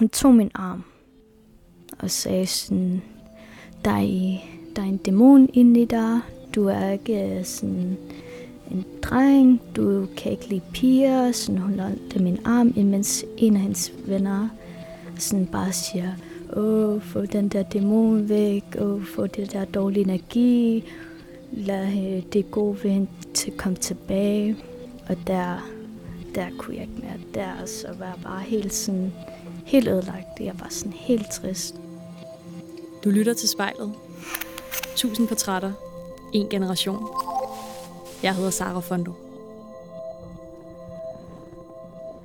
hun tog min arm og sagde sådan, der er, der er en dæmon inde i dig, du er ikke øh, sådan en dreng, du kan ikke lide piger, sådan hun holdte min arm, imens en af hendes venner sådan bare siger, åh, få den der dæmon væk, åh, få det der dårlige energi, lad øh, det gode ved hende til komme tilbage. Og der, der kunne jeg ikke mere. Der så var jeg bare helt sådan, helt ødelagt. Jeg var sådan helt trist. Du lytter til spejlet. Tusind portrætter. En generation. Jeg hedder Sara Fondo.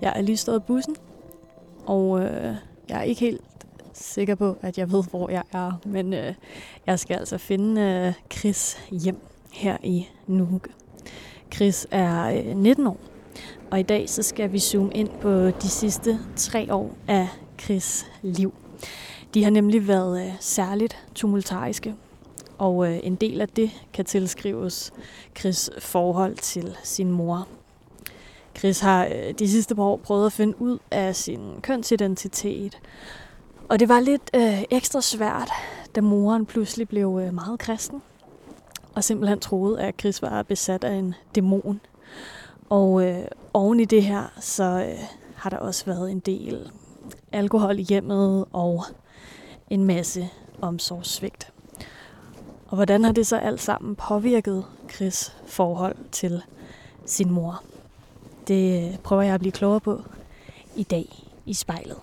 Jeg er lige stået i bussen, og øh, jeg er ikke helt sikker på, at jeg ved, hvor jeg er. Men øh, jeg skal altså finde øh, Chris hjem her i Nuuk. Chris er øh, 19 år, og i dag så skal vi zoome ind på de sidste tre år af Chris' liv. De har nemlig været øh, særligt tumultariske, og øh, en del af det kan tilskrives Chris forhold til sin mor. Chris har øh, de sidste par år prøvet at finde ud af sin kønsidentitet, og det var lidt øh, ekstra svært, da moren pludselig blev øh, meget kristen, og simpelthen troede, at Chris var besat af en dæmon. Og øh, oven i det her, så øh, har der også været en del alkohol i hjemmet og en masse omsorgssvigt. Og hvordan har det så alt sammen påvirket Chris forhold til sin mor? Det øh, prøver jeg at blive klogere på i dag i spejlet.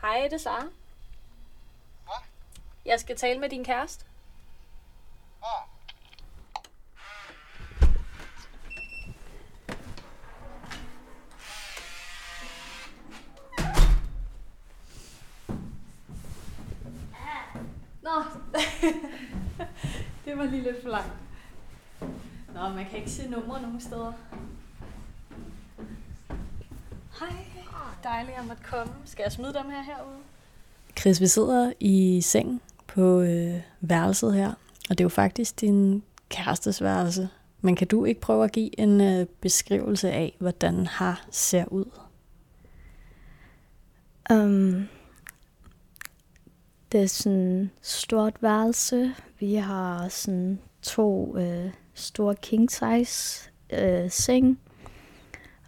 Hej, det er Sara. Hvad? Jeg skal tale med din kæreste. Ah, var lige lidt for langt. Nå, man kan ikke se numre nogen steder. Hej, dejligt at måtte komme. Skal jeg smide dem her herude? Chris, vi sidder i sengen på øh, værelset her, og det er jo faktisk din kærestes værelse. Men kan du ikke prøve at give en øh, beskrivelse af, hvordan har ser ud? Um, det er sådan et stort værelse. Vi har sådan to øh, store king size øh, seng.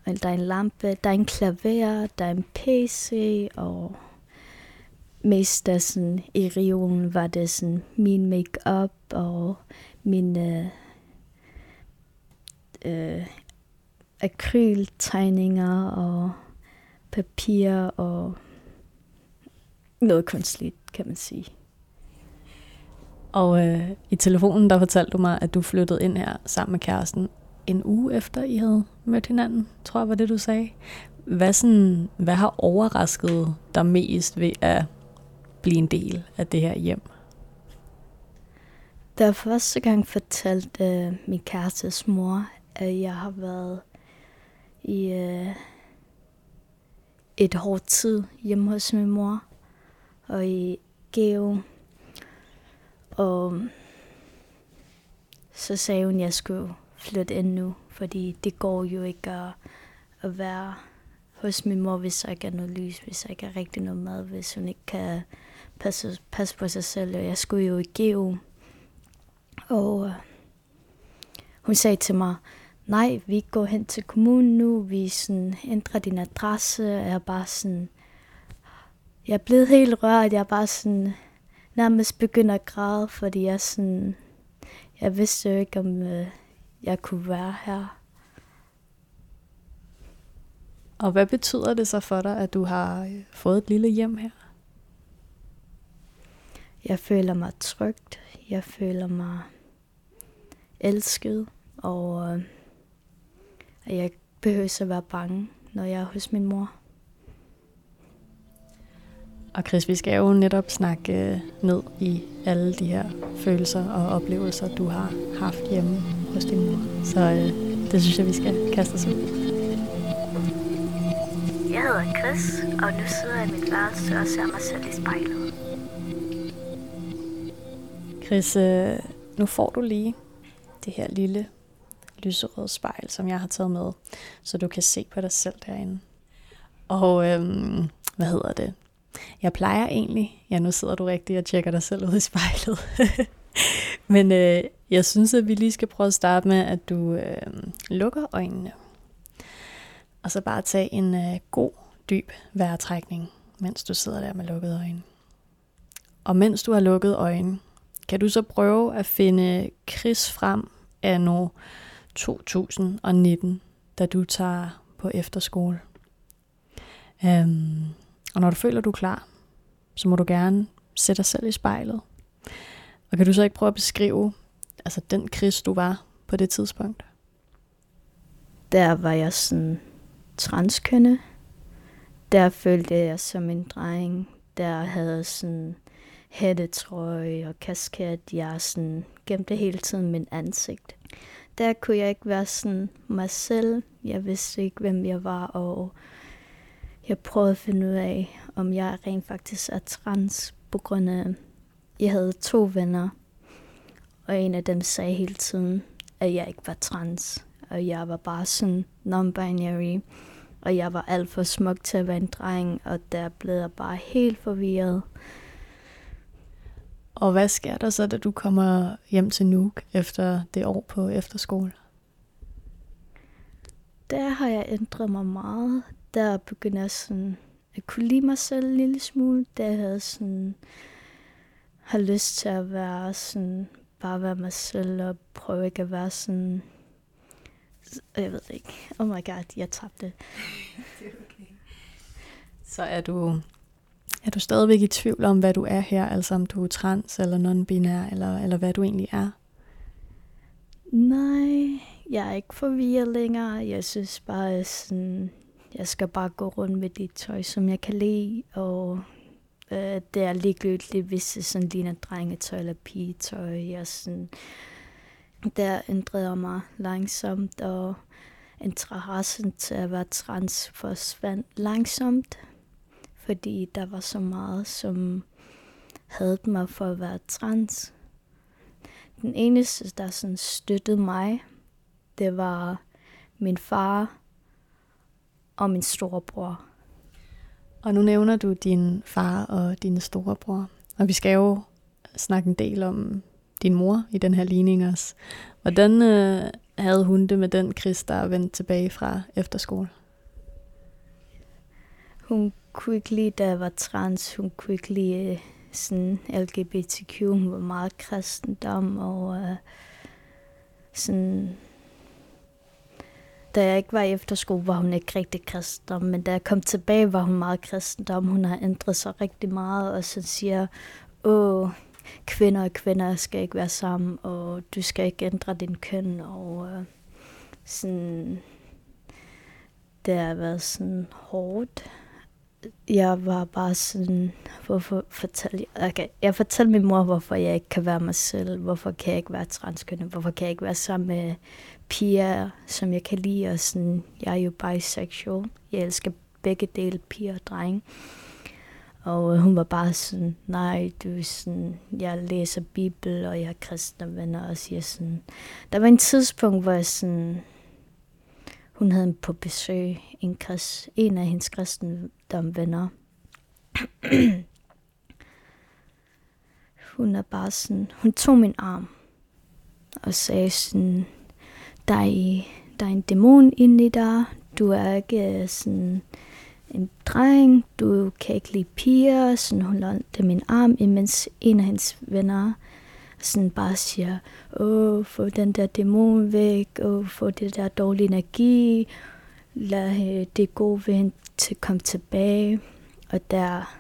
Og der er en lampe, der er en klaver, der er en PC, og mest af sådan, i regionen var det sådan min makeup og min øh, øh akryltegninger og papir og noget kunstligt, kan man sige. Og øh, i telefonen, der fortalte du mig, at du flyttede ind her sammen med kæresten en uge efter, I havde mødt hinanden, tror jeg var det, du sagde. Hvad, sådan, hvad har overrasket dig mest ved at blive en del af det her hjem? Da første gang fortalte øh, min kærestes mor, at jeg har været i øh, et hårdt tid hjemme hos min mor og i Geo. Og så sagde hun, at jeg skulle flytte ind nu, fordi det går jo ikke at, at være hos min mor, hvis der ikke er noget lys, hvis der ikke er rigtig noget mad, hvis hun ikke kan passe, passe på sig selv. Og jeg skulle jo i Geo. Og øh, hun sagde til mig, nej, vi går hen til kommunen nu, vi sådan ændrer din adresse, og jeg er bare sådan, jeg er blevet helt rørt, jeg er bare sådan, nærmest begynder at græde, fordi jeg sådan, jeg vidste jo ikke, om øh, jeg kunne være her. Og hvad betyder det så for dig, at du har øh, fået et lille hjem her? Jeg føler mig trygt, jeg føler mig elsket, og øh, jeg behøver at være bange, når jeg er hos min mor. Og Chris, vi skal jo netop snakke øh, ned i alle de her følelser og oplevelser, du har haft hjemme hos din mor. Så øh, det synes jeg, vi skal kaste os ud. Jeg hedder Chris, og nu sidder jeg i mit værelse og ser mig selv i spejlet. Chris, øh, nu får du lige det her lille lyserøde spejl, som jeg har taget med, så du kan se på dig selv derinde. Og øhm, hvad hedder det? Jeg plejer egentlig, ja nu sidder du rigtig og tjekker dig selv ud i spejlet, men øh, jeg synes, at vi lige skal prøve at starte med, at du øh, lukker øjnene. Og så bare tage en øh, god, dyb vejrtrækning, mens du sidder der med lukkede øjne. Og mens du har lukket øjnene, kan du så prøve at finde Chris frem af nu 2019, da du tager på efterskole. Um, og når du føler, du er klar, så må du gerne sætte dig selv i spejlet. Og kan du så ikke prøve at beskrive altså den Chris, du var på det tidspunkt? Der var jeg sådan transkønne. Der følte jeg som en dreng. Der havde sådan hættetrøje og kasket. Jeg sådan gemte hele tiden min ansigt. Der kunne jeg ikke være sådan mig selv. Jeg vidste ikke, hvem jeg var, og jeg prøvede at finde ud af, om jeg rent faktisk er trans, på grund af, jeg havde to venner, og en af dem sagde hele tiden, at jeg ikke var trans, og jeg var bare sådan non-binary, og jeg var alt for smuk til at være en dreng, og der blev jeg bare helt forvirret. Og hvad sker der så, da du kommer hjem til Nuuk efter det år på efterskole? Der har jeg ændret mig meget. Der begynder jeg sådan at kunne lide mig selv en lille smule. Der havde jeg sådan har lyst til at være sådan, bare være mig selv og prøve ikke at være sådan, jeg ved ikke. Oh my god, jeg tabte. det er okay. Så er du er du stadigvæk i tvivl om, hvad du er her, altså om du er trans eller non-binær, eller, eller hvad du egentlig er? Nej, jeg er ikke forvirret længere. Jeg synes bare, sådan, jeg skal bare gå rundt med det tøj, som jeg kan lide, og øh, det er ligegyldigt, hvis det sådan ligner drengetøj eller pigetøj. Jeg sådan, der ændrede mig langsomt, og interessen til at være trans forsvandt langsomt fordi der var så meget, som havde mig for at være trans. Den eneste, der sådan støttede mig, det var min far og min storebror. Og nu nævner du din far og din storebror. Og vi skal jo snakke en del om din mor i den her ligning også. Hvordan øh, havde hun det med den Chris, der er vendt tilbage fra efterskole? Hun kunne ikke lide, da jeg var trans. Hun kunne ikke lide sådan LGBTQ. Hun var meget kristendom, og uh, sådan... Da jeg ikke var i efterskole, var hun ikke rigtig kristendom, men da jeg kom tilbage, var hun meget kristendom. Hun har ændret sig rigtig meget, og så siger, åh, kvinder og kvinder skal ikke være sammen, og du skal ikke ændre din køn, og øh, sådan, det har været sådan hårdt jeg var bare sådan, hvorfor fortælle, okay, jeg fortalte min mor, hvorfor jeg ikke kan være mig selv, hvorfor kan jeg ikke være transkønnet, hvorfor kan jeg ikke være sammen med piger, som jeg kan lide, og sådan, jeg er jo bisexual, jeg elsker begge dele, piger og drenge. Og øh, hun var bare sådan, nej, du er sådan, jeg læser Bibel, og jeg har kristne venner, og siger sådan, der var en tidspunkt, hvor jeg sådan, hun havde på besøg en, krist, en af hendes venner. hun er bare sådan, hun tog min arm og sagde sådan, der er, der er en dæmon inde i dig, du er ikke øh, sådan en dreng, du kan ikke lide piger, sådan hun lavede min arm, imens en af hendes venner sådan bare siger, åh, få den der dæmon væk, åh, få det der dårlige energi, lad øh, det gode vind til komme tilbage. Og der,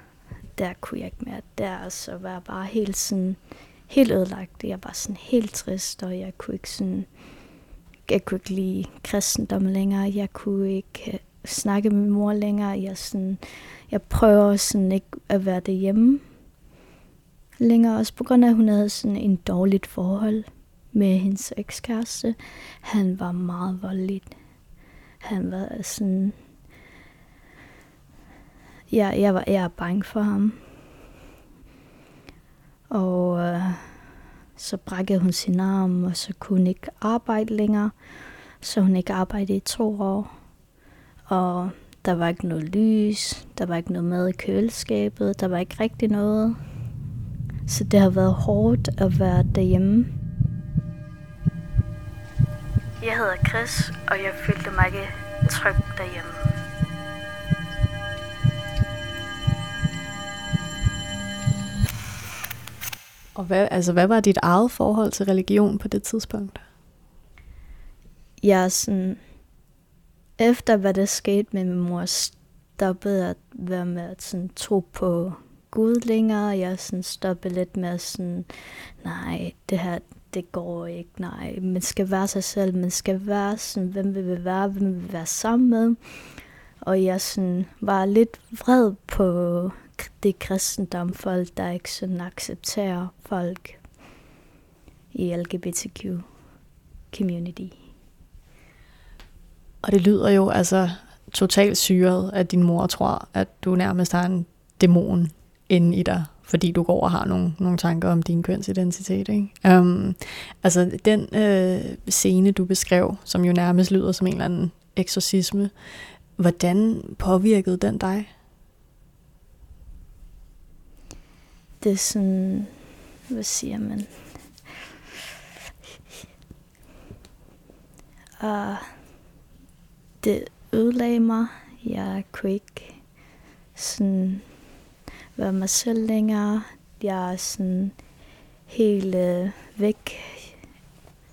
der kunne jeg ikke mere. Der så var jeg bare helt sådan, helt ødelagt. Jeg var sådan helt trist, og jeg kunne ikke sådan, jeg kunne ikke lide kristendom længere. Jeg kunne ikke øh, snakke med min mor længere. Jeg, sådan, jeg prøver sådan ikke at være derhjemme længere, også på grund af, at hun havde sådan en dårligt forhold med hendes ekskæreste. Han var meget voldelig. Han var sådan... Ja, jeg, var, jeg er bange for ham. Og øh, så brækkede hun sin arm, og så kunne hun ikke arbejde længere. Så hun ikke arbejdede i to år. Og der var ikke noget lys, der var ikke noget mad i køleskabet, der var ikke rigtig noget. Så det har været hårdt at være derhjemme. Jeg hedder Chris, og jeg følte mig ikke tryg derhjemme. Og hvad, altså, hvad var dit eget forhold til religion på det tidspunkt? Jeg er sådan, efter hvad der skete med min mor, stoppede at være med at sådan, tro på Gud længere. Jeg sådan stoppede lidt med sådan, nej, det her, det går ikke, nej. Man skal være sig selv, man skal være sådan, hvem vil være, hvem vil være sammen med. Og jeg sådan, var lidt vred på det kristendom folk, der ikke sådan accepterer folk i LGBTQ community. Og det lyder jo altså totalt syret, at din mor tror, at du nærmest har en dæmon inde i dig, fordi du går og har nogle, nogle tanker om din kønsidentitet. Ikke? Um, altså den øh, scene, du beskrev, som jo nærmest lyder som en eller anden eksorcisme, hvordan påvirkede den dig? Det er sådan, hvad siger man? Og det ødelagde mig. Jeg kunne ikke sådan være mig selv længere. Jeg er sådan helt øh, væk.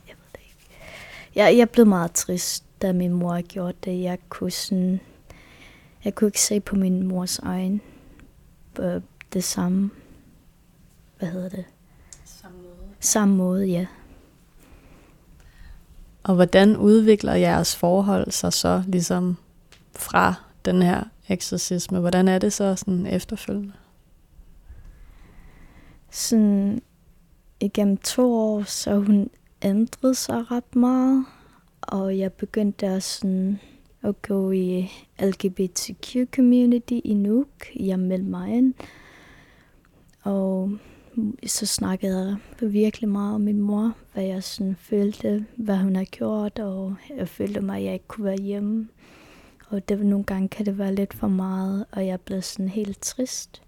Jeg ved det ikke. Jeg, jeg blev meget trist, da min mor gjorde det. Jeg kunne sådan, jeg kunne ikke se på min mors øjne øh, det samme. Hvad hedder det? Samme måde. Samme måde, ja. Og hvordan udvikler jeres forhold sig så ligesom fra den her eksorcisme? Hvordan er det så sådan efterfølgende? Sådan igennem to år, så hun ændrede sig ret meget. Og jeg begyndte at, sådan, at gå i LGBTQ community i Nuuk. Jeg meldte mig ind. Og så snakkede jeg virkelig meget om min mor, hvad jeg sådan følte, hvad hun har gjort, og jeg følte mig, at jeg ikke kunne være hjemme. Og det, nogle gange kan det være lidt for meget, og jeg blev sådan helt trist.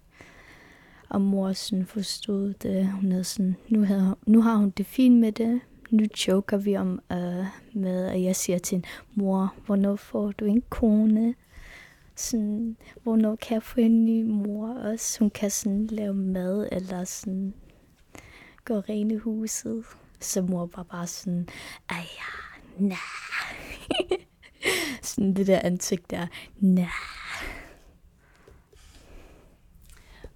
Og mor sådan forstod det. Hun havde sådan, nu, havde, nu har hun det fint med det. Nu choker vi om uh, med, at jeg siger til hende, mor, hvornår får du en kone? Sådan, hvornår kan jeg få en ny mor også? Hun kan sådan lave mad, eller sådan gå rene huset. Så mor var bare sådan, ej ja, nej. sådan det der ansigt der, nej.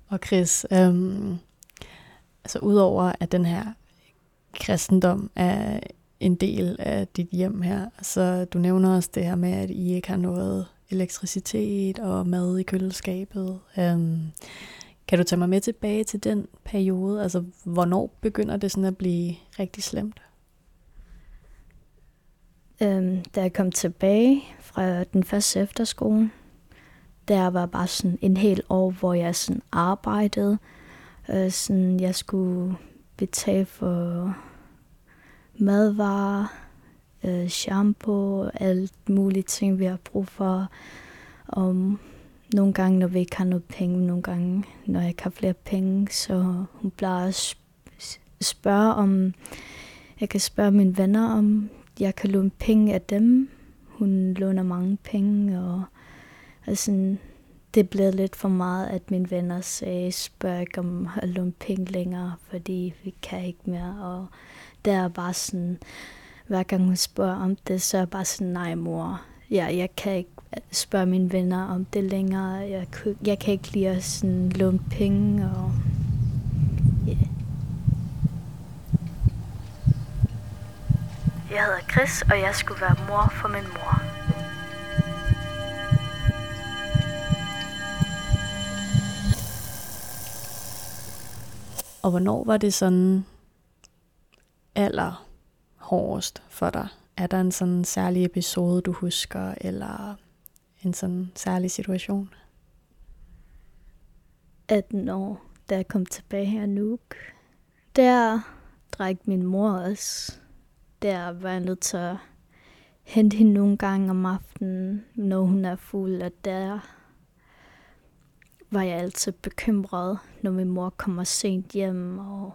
Og Chris, øhm, altså udover at den her kristendom er en del af dit hjem her, så du nævner også det her med, at I ikke har noget elektricitet og mad i køleskabet. Um, kan du tage mig med tilbage til den periode? Altså, hvornår begynder det sådan at blive rigtig slemt? Um, da jeg kom tilbage fra den første efterskole, der var bare sådan en hel år, hvor jeg sådan arbejdede. Uh, sådan, jeg skulle betale for madvarer, øh, shampoo, alt muligt ting, vi har brug for. Og nogle gange, når vi ikke har noget penge, nogle gange, når jeg ikke har flere penge, så hun plejer at spørge om, jeg kan spørge mine venner, om jeg kan låne penge af dem. Hun låner mange penge, og altså, det blev lidt for meget, at mine venner sagde, spørg ikke om at låne penge længere, fordi vi kan ikke mere. Og der er bare sådan, hver gang hun spørger om det, så er jeg bare sådan, nej mor, ja, jeg kan ikke spørge mine venner om det længere. Jeg, jeg kan ikke lide at sådan låne penge og yeah. Jeg hedder Chris, og jeg skulle være mor for min mor. Og hvornår var det sådan aller hårdest for dig? Er der en sådan særlig episode, du husker, eller en sådan særlig situation? At når da jeg kom tilbage her nu. Der drak min mor også. Der var jeg nødt til at hente hende nogle gange om aftenen, når hun er fuld, og der var jeg altid bekymret, når min mor kommer sent hjem, og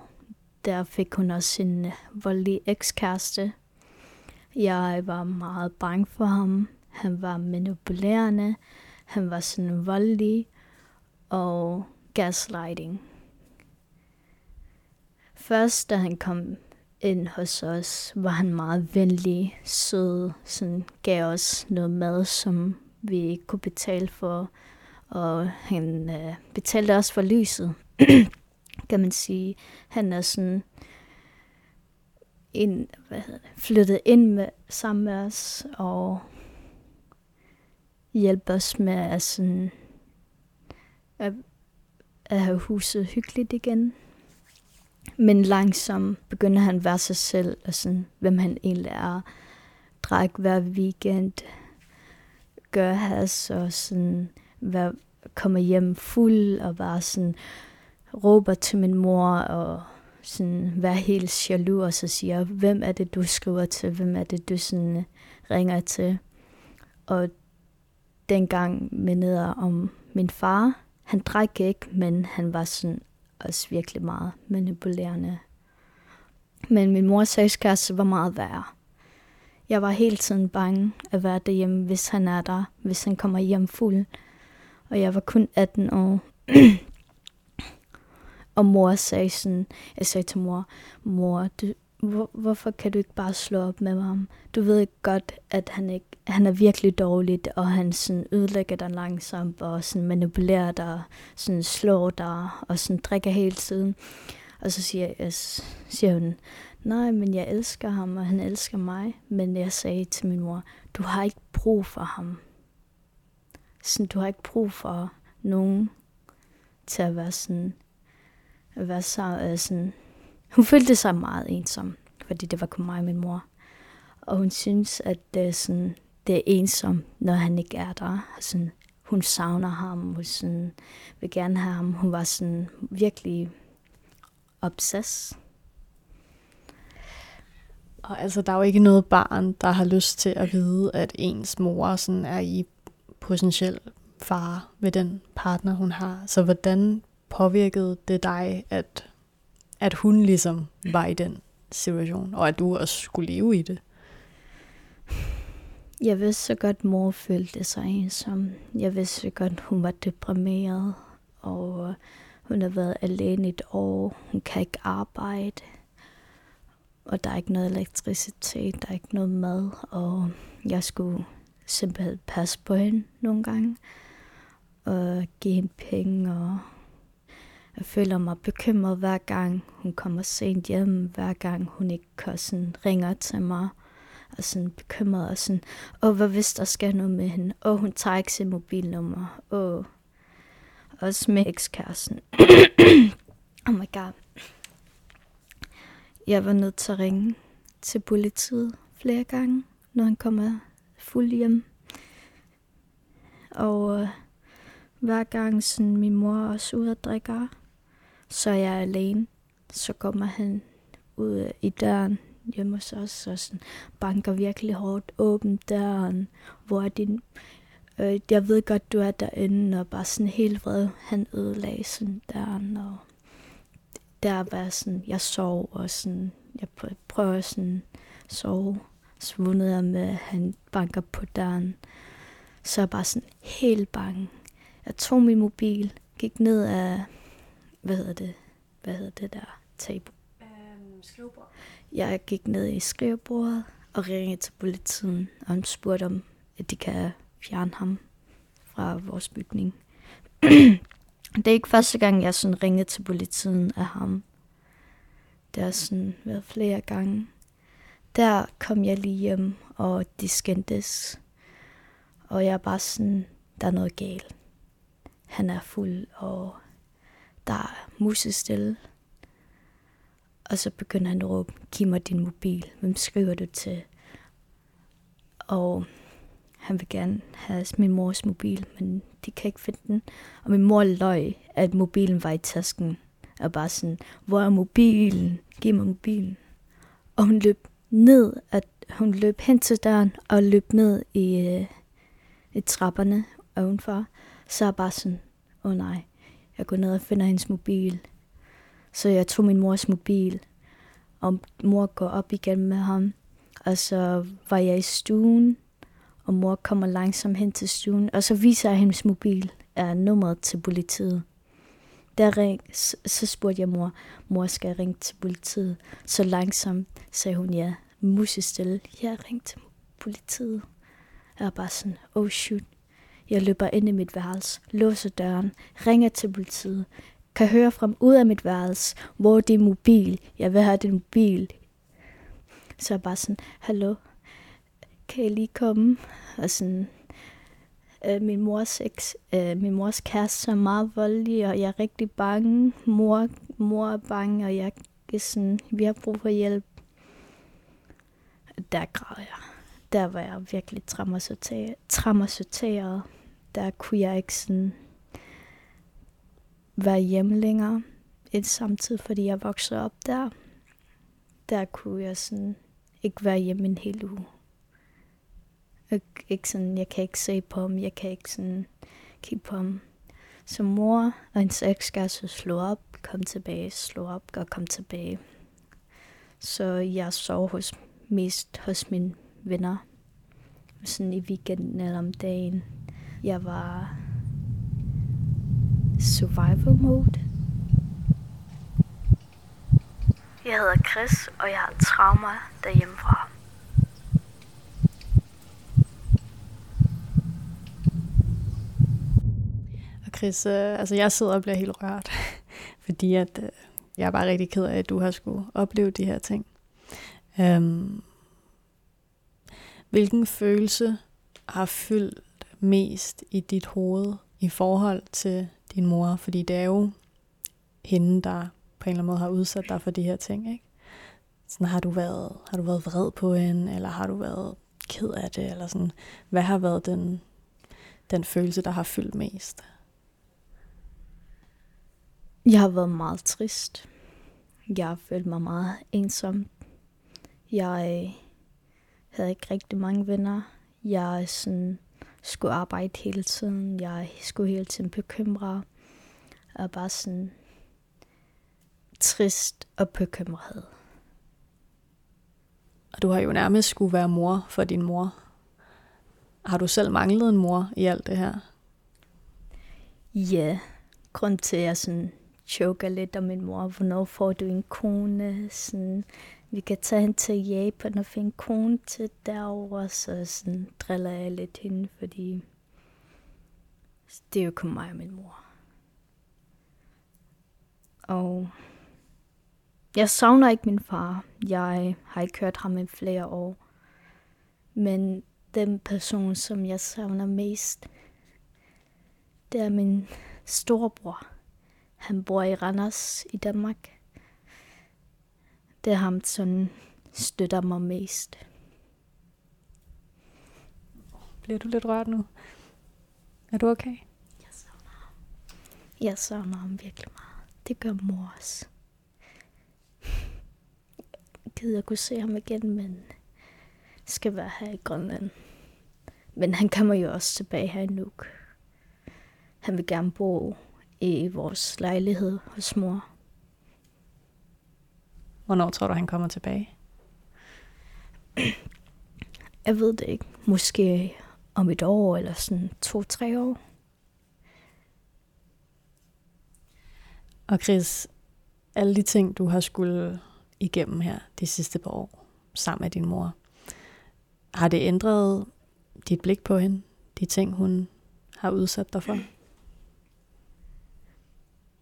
der fik hun også sin øh, voldelig ekskæreste. Jeg var meget bange for ham. Han var manipulerende. Han var sådan voldelig og gaslighting. Først da han kom ind hos os, var han meget venlig, sød, sådan gav os noget mad, som vi ikke kunne betale for, og han øh, betalte også for lyset, kan man sige. Han er sådan ind, hvad hedder det, flyttet ind med, sammen med os, og hjælpe os med at, sådan, at, at have huset hyggeligt igen. Men langsomt begynder han at være sig selv, og sådan, hvem han egentlig er. Drak hver weekend, gør has, og sådan, være, kommer hjem fuld, og bare sådan, råber til min mor, og sådan, være helt jaloux, og så siger, hvem er det, du skriver til, hvem er det, du sådan, øh, ringer til. Og dengang mindede om min far. Han drak ikke, men han var sådan også virkelig meget manipulerende. Men min mors sagskasse var meget værre. Jeg var hele tiden bange at være derhjemme, hvis han er der, hvis han kommer hjem fuld. Og jeg var kun 18 år. og mor sagde sådan, jeg sagde til mor, mor, du, hvor, hvorfor kan du ikke bare slå op med ham? Du ved ikke godt, at han, ikke, han er virkelig dårligt, og han sådan ødelægger dig langsomt, og sådan manipulerer dig, sådan slår dig, og sådan drikker hele tiden. Og så siger, jeg, siger hun, nej, men jeg elsker ham, og han elsker mig. Men jeg sagde til min mor, du har ikke brug for ham. Sådan, du har ikke brug for nogen til at være sådan, at så så, sådan, hun følte sig meget ensom, fordi det var kun mig og min mor. Og hun synes, at det er, sådan, det er ensom, når han ikke er der. Sådan, hun savner ham, hun sådan, vil gerne have ham. Hun var sådan virkelig obsess. Og altså, der er jo ikke noget barn, der har lyst til at vide, at ens mor sådan er i potentiel fare med den partner, hun har. Så hvordan påvirkede det dig, at at hun ligesom var i den situation, og at du også skulle leve i det? Jeg vidste så godt, mor følte sig ensom. Jeg vidste så godt, hun var deprimeret, og hun har været alene et år. Hun kan ikke arbejde, og der er ikke noget elektricitet, der er ikke noget mad, og jeg skulle simpelthen passe på hende nogle gange, og give hende penge og jeg føler mig bekymret hver gang hun kommer sent hjem, hver gang hun ikke sådan ringer til mig. Og sådan bekymret og sådan, åh, hvad hvis der skal noget med hende? Åh, hun tager ikke sit mobilnummer. Åh, også med ekskæresten. oh my god. Jeg var nødt til at ringe til politiet flere gange, når han kommer fuld hjem. Og øh, hver gang sådan, min mor også ud og drikker, så er jeg alene. Så kommer han ud i døren hjemme hos os, og sådan banker virkelig hårdt åben døren, hvor din, øh, jeg ved godt, du er derinde, og bare sådan helt vred, han ødelagde sådan døren, og der var sådan, jeg sov, og sådan, jeg prøver sådan sove, svundet jeg med, at han banker på døren, så jeg bare sådan helt bange. Jeg tog min mobil, gik ned af hvad hedder det, hvad hedder det der tabu? Um, skrivebord. Jeg gik ned i skrivebordet og ringede til politiet, og han spurgte om, at de kan fjerne ham fra vores bygning. det er ikke første gang, jeg sådan ringede til politiet af ham. Det har sådan været flere gange. Der kom jeg lige hjem, og de skændtes. Og jeg er bare sådan, der er noget galt. Han er fuld, og der er musestille. Og så begynder han at råbe, giv mig din mobil. Hvem skriver du til? Og han vil gerne have min mors mobil, men de kan ikke finde den. Og min mor løg, at mobilen var i tasken. Og bare sådan, hvor er mobilen? Giv mig mobilen. Og hun løb ned, at hun løb hen til døren og løb ned i, øh, i trapperne ovenfor. Så er bare sådan, åh oh nej, jeg går ned og finder hendes mobil. Så jeg tog min mors mobil, og mor går op igen med ham. Og så var jeg i stuen, og mor kommer langsomt hen til stuen, og så viser jeg hendes mobil er nummeret til politiet. Der ring, så spurgte jeg mor, mor skal jeg ringe til politiet? Så langsomt sagde hun ja, musestille, jeg ring til politiet. Jeg er bare sådan, oh shoot. Jeg løber ind i mit værelse, låser døren, ringer til politiet, kan høre frem ud af mit værelse, hvor er mobil? Jeg vil have din mobil. Så jeg bare sådan, hallo, kan I lige komme? Og sådan, øh, min mors eks, øh, min mors kæreste er meget voldelig, og jeg er rigtig bange. Mor, mor er bange, og jeg er sådan, vi har brug for hjælp. Der græd jeg. Der var jeg virkelig traumatiseret. Der kunne jeg ikke sådan være hjemme længere. Et samtidig, fordi jeg voksede op der. Der kunne jeg sådan ikke være hjemme en hel uge. Ik- ikke sådan, jeg kan ikke se på ham, jeg kan ikke sådan kigge på ham. Så mor og hendes ekskæreste slog op, kom tilbage, slog op og kom tilbage. Så jeg sov hos, mest hos mine venner. Sådan i weekenden eller om dagen. Jeg var survival mode. Jeg hedder Chris, og jeg har trauma derhjemmefra. Og Chris, øh, altså jeg sidder og bliver helt rørt, fordi at, øh, jeg er bare rigtig ked af, at du har skulle opleve de her ting. Øhm, hvilken følelse har fyldt mest i dit hoved i forhold til din mor? Fordi det er jo hende, der på en eller anden måde har udsat dig for de her ting, ikke? Sådan, har du været, har du været vred på hende, eller har du været ked af det, eller sådan, hvad har været den, den følelse, der har fyldt mest? Jeg har været meget trist. Jeg har følt mig meget ensom. Jeg øh, havde ikke rigtig mange venner. Jeg sådan, skulle arbejde hele tiden. Jeg skulle hele tiden bekymre. Og bare sådan trist og bekymret. Og du har jo nærmest skulle være mor for din mor. Har du selv manglet en mor i alt det her? Ja, grund til at jeg sådan choker lidt om min mor. Hvornår får du en kone? Sådan, vi kan tage hende til Japan og finde kone til derovre. Så sådan driller jeg lidt hende, fordi det er jo kun mig og min mor. Og jeg savner ikke min far. Jeg har ikke hørt ham i flere år. Men den person, som jeg savner mest, det er min storebror. Han bor i Randers i Danmark. Det er ham, som støtter mig mest. Bliver du lidt rørt nu? Er du okay? Jeg savner ham. Jeg savner ham virkelig meget. Det gør mor også. Jeg gider kunne se ham igen, men skal være her i Grønland. Men han kommer jo også tilbage her i Nuuk. Han vil gerne bo i vores lejlighed hos mor. Hvornår tror du, han kommer tilbage? Jeg ved det ikke. Måske om et år eller sådan to-tre år. Og Chris, alle de ting, du har skulle igennem her de sidste par år, sammen med din mor, har det ændret dit blik på hende? De ting, hun har udsat dig for?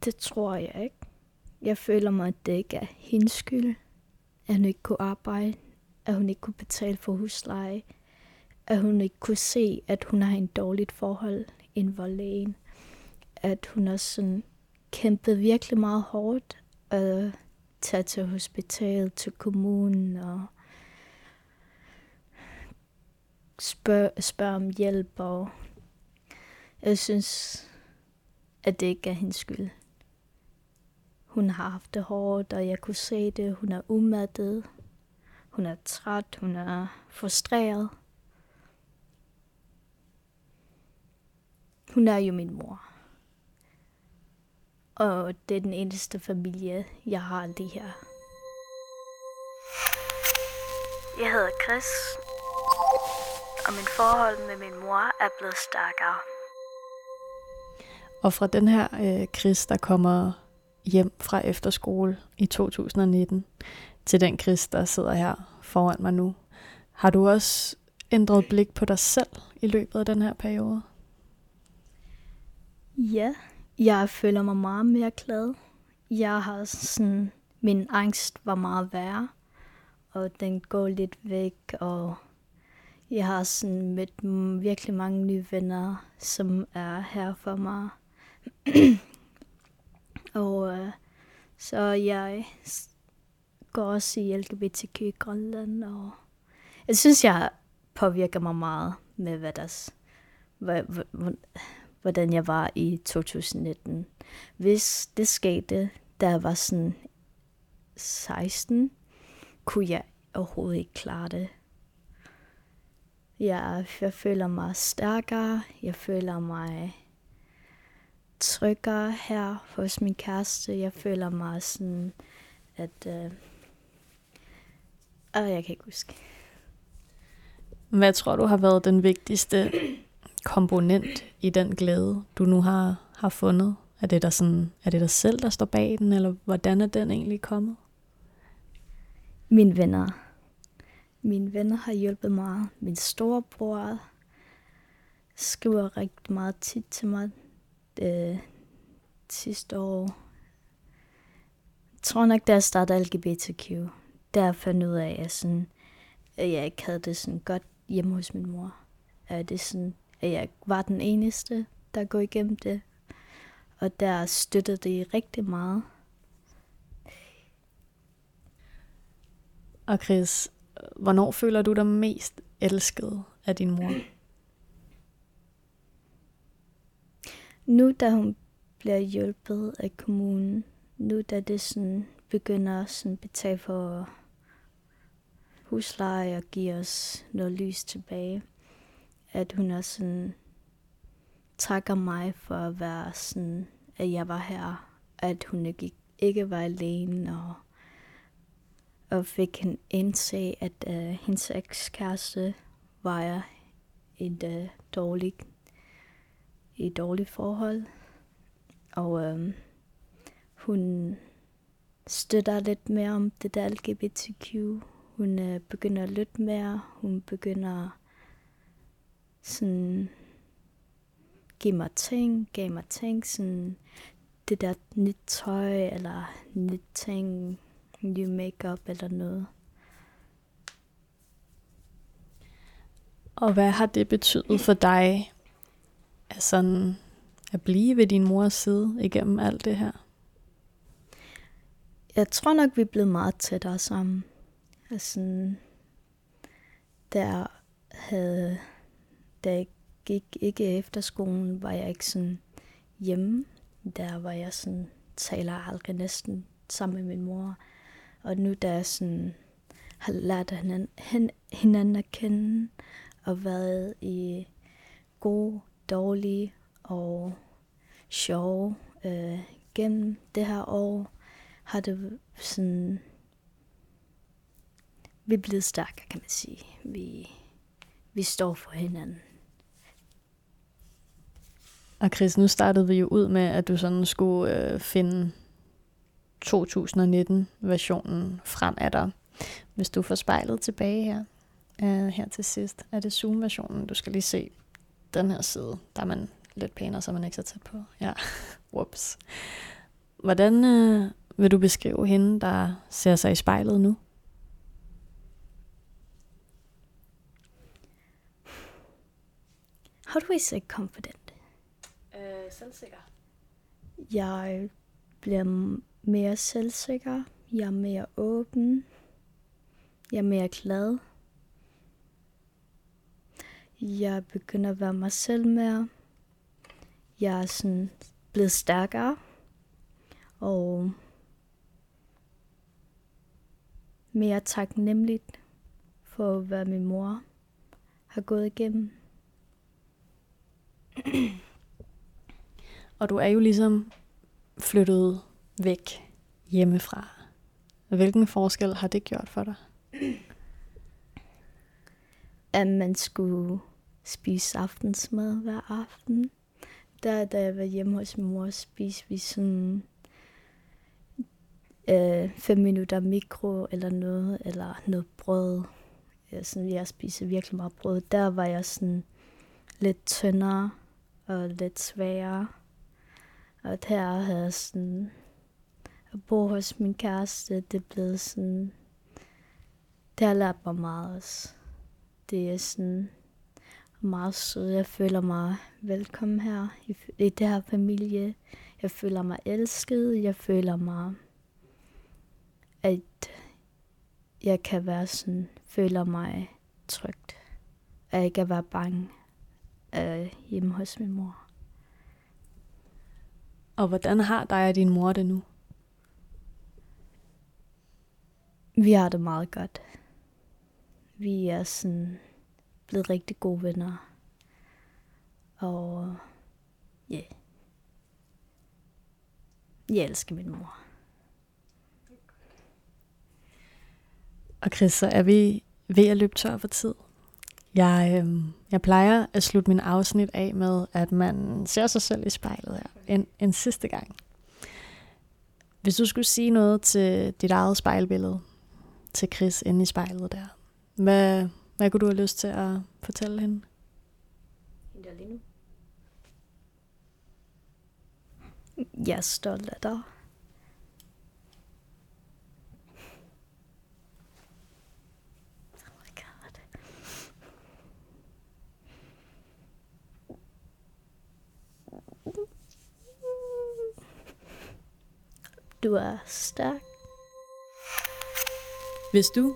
Det tror jeg ikke. Jeg føler mig, at det ikke er hendes skyld. At hun ikke kunne arbejde. At hun ikke kunne betale for husleje. At hun ikke kunne se, at hun har en dårligt forhold inden for lægen. At hun også sådan kæmpet virkelig meget hårdt. at tage til hospitalet, til kommunen og spørge spørg om hjælp. Og jeg synes, at det ikke er hendes skyld hun har haft det hårdt, og jeg kunne se det. Hun er umattet. Hun er træt. Hun er frustreret. Hun er jo min mor. Og det er den eneste familie, jeg har lige her. Jeg hedder Chris, og min forhold med min mor er blevet stærkere. Og fra den her øh, Chris, der kommer hjem fra efterskole i 2019, til den Chris, der sidder her foran mig nu, har du også ændret blik på dig selv i løbet af den her periode? Ja, jeg føler mig meget mere glad. Jeg har sådan, min angst var meget værre, og den går lidt væk, og jeg har sådan mødt virkelig mange nye venner, som er her for mig. og øh, så jeg går også i LGBTQ i Grønland, og jeg synes, jeg påvirker mig meget med, hvad der, hvordan jeg var i 2019. Hvis det skete, da jeg var sådan 16, kunne jeg overhovedet ikke klare det. Jeg, jeg føler mig stærkere, jeg føler mig tryggere her hos min kæreste. Jeg føler mig sådan, at... Øh, øh, jeg kan ikke huske. Hvad tror du har været den vigtigste komponent i den glæde, du nu har, har fundet? Er det, der sådan, er det dig selv, der står bag den, eller hvordan er den egentlig kommet? Mine venner. Mine venner har hjulpet mig. Min storebror skriver rigtig meget tit til mig øh, sidste år. Jeg tror nok, da jeg startede LGBTQ, der fandt ud af, at, sådan, at jeg ikke havde det sådan godt hjemme hos min mor. At, det sådan, at jeg var den eneste, der går igennem det. Og der støttede det rigtig meget. Og Chris, hvornår føler du dig mest elsket af din mor? Nu da hun bliver hjulpet af kommunen, nu da det sådan begynder at sådan betale for husleje og give os noget lys tilbage, at hun også sådan takker mig for at være sådan, at jeg var her, at hun ikke, ikke var alene, og, og fik en indse, at uh, hendes ekskæreste var et uh, dårligt i dårligt forhold. Og øh, hun støtter lidt mere om det der LGBTQ. Hun øh, begynder at lytte mere. Hun begynder sådan give mig ting, gav mig ting, sådan det der nyt tøj, eller nyt ting, ny makeup eller noget. Og hvad har det betydet for dig at, sådan, at blive ved din mors side igennem alt det her? Jeg tror nok, vi er blevet meget tættere sammen. Altså, der havde, da jeg gik ikke efter skolen, var jeg ikke sådan hjemme. Der var jeg sådan, taler aldrig næsten sammen med min mor. Og nu da jeg sådan har lært hinanden, hinanden at kende, og været i gode dårlige og sjove øh, gennem det her år, har det sådan... Vi er blevet stærkere, kan man sige. Vi, vi står for hinanden. Og Chris, nu startede vi jo ud med, at du sådan skulle øh, finde 2019-versionen frem af dig. Hvis du får spejlet tilbage her, øh, her til sidst, er det Zoom-versionen, du skal lige se den her side, der er man lidt pænere, så man ikke så tæt på. Ja, whoops. Hvordan øh, vil du beskrive hende, der ser sig i spejlet nu? How do we say confident? Øh, selvsikker. Jeg bliver mere selvsikker. Jeg er mere åben. Jeg er mere glad. Jeg begynder at være mig selv mere. Jeg er sådan blevet stærkere. Og mere taknemmeligt for, at være min mor har gået igennem. Og du er jo ligesom flyttet væk hjemmefra. Hvilken forskel har det gjort for dig? At man skulle spise aftensmad hver aften. Der, da jeg var hjemme hos min mor, spiste vi sådan øh, fem minutter mikro eller noget, eller noget brød. Jeg, sådan, jeg spiste virkelig meget brød. Der var jeg sådan lidt tyndere og lidt sværere. Og her havde jeg sådan at bo hos min kæreste, det blev sådan, det har lært mig meget også. Det er sådan meget sød. Jeg føler mig velkommen her i, i det her familie. Jeg føler mig elsket. Jeg føler mig, at jeg kan være sådan, føler mig trygt. At jeg ikke være bange øh, hjemme hos min mor. Og hvordan har dig og din mor det nu? Vi har det meget godt. Vi er sådan blevet rigtig gode venner. Og ja. Yeah. Jeg elsker min mor. Og Chris, så er vi ved at løbe tør for tid. Jeg, øh, jeg plejer at slutte min afsnit af med, at man ser sig selv i spejlet her en, en sidste gang. Hvis du skulle sige noget til dit eget spejlbillede, til Chris inde i spejlet der, hvad, hvad kunne du have lyst til at fortælle hende? Jeg er stolt af dig. Oh. Du er stærk. Hvis du